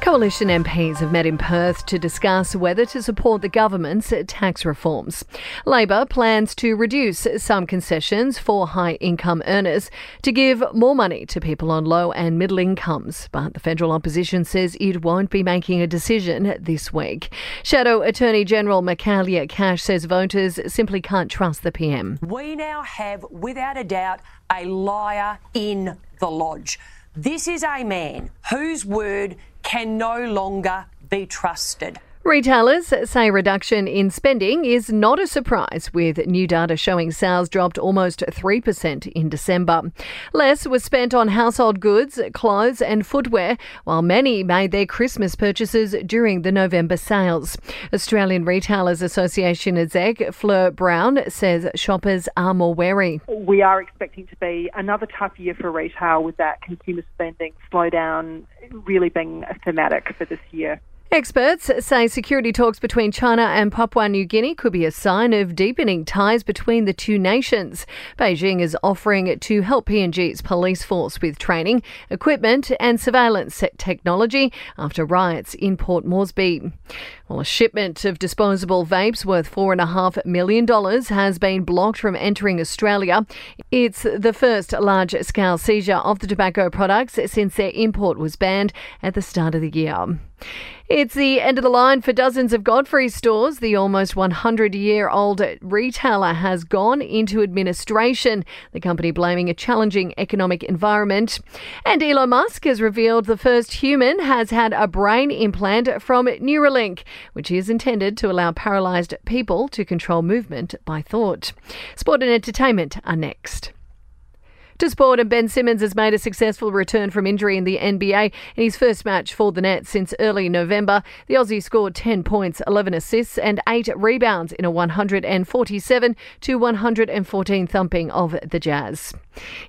Coalition MPs have met in Perth to discuss whether to support the government's tax reforms. Labor plans to reduce some concessions for high income earners to give more money to people on low and middle incomes, but the federal opposition says it won't be making a decision this week. Shadow Attorney General Michaelia Cash says voters simply can't trust the PM. We now have, without a doubt, a liar in the lodge. This is a man whose word can no longer be trusted. Retailers say reduction in spending is not a surprise, with new data showing sales dropped almost 3% in December. Less was spent on household goods, clothes, and footwear, while many made their Christmas purchases during the November sales. Australian Retailers Association exec Fleur Brown says shoppers are more wary. We are expecting to be another tough year for retail with that consumer spending slowdown really being a thematic for this year. Experts say security talks between China and Papua New Guinea could be a sign of deepening ties between the two nations. Beijing is offering to help PNG's police force with training, equipment, and surveillance technology after riots in Port Moresby. Well, a shipment of disposable vapes worth $4.5 million has been blocked from entering Australia. It's the first large scale seizure of the tobacco products since their import was banned at the start of the year. It's the end of the line for dozens of Godfrey stores. The almost 100 year old retailer has gone into administration, the company blaming a challenging economic environment. And Elon Musk has revealed the first human has had a brain implant from Neuralink, which is intended to allow paralysed people to control movement by thought. Sport and entertainment are next. To sport, and Ben Simmons has made a successful return from injury in the NBA in his first match for the Nets since early November. The Aussie scored 10 points, 11 assists, and 8 rebounds in a 147 to 114 thumping of the Jazz.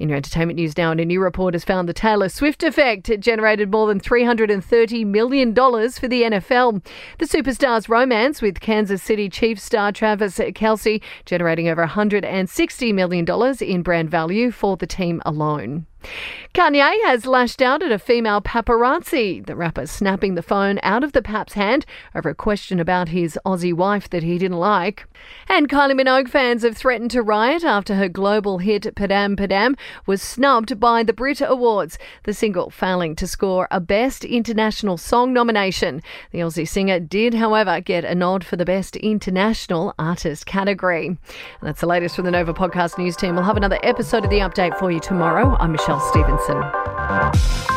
In your entertainment news now, a new report has found the Taylor Swift effect generated more than $330 million for the NFL. The superstar's romance with Kansas City Chiefs star Travis Kelce generating over $160 million in brand value for the team alone. Kanye has lashed out at a female paparazzi, the rapper snapping the phone out of the pap's hand over a question about his Aussie wife that he didn't like. And Kylie Minogue fans have threatened to riot after her global hit Padam Padam was snubbed by the Brit Awards, the single failing to score a Best International Song nomination. The Aussie singer did, however, get a nod for the Best International Artist category. And that's the latest from the Nova Podcast News team. We'll have another episode of the update for you tomorrow. I'm Stevenson.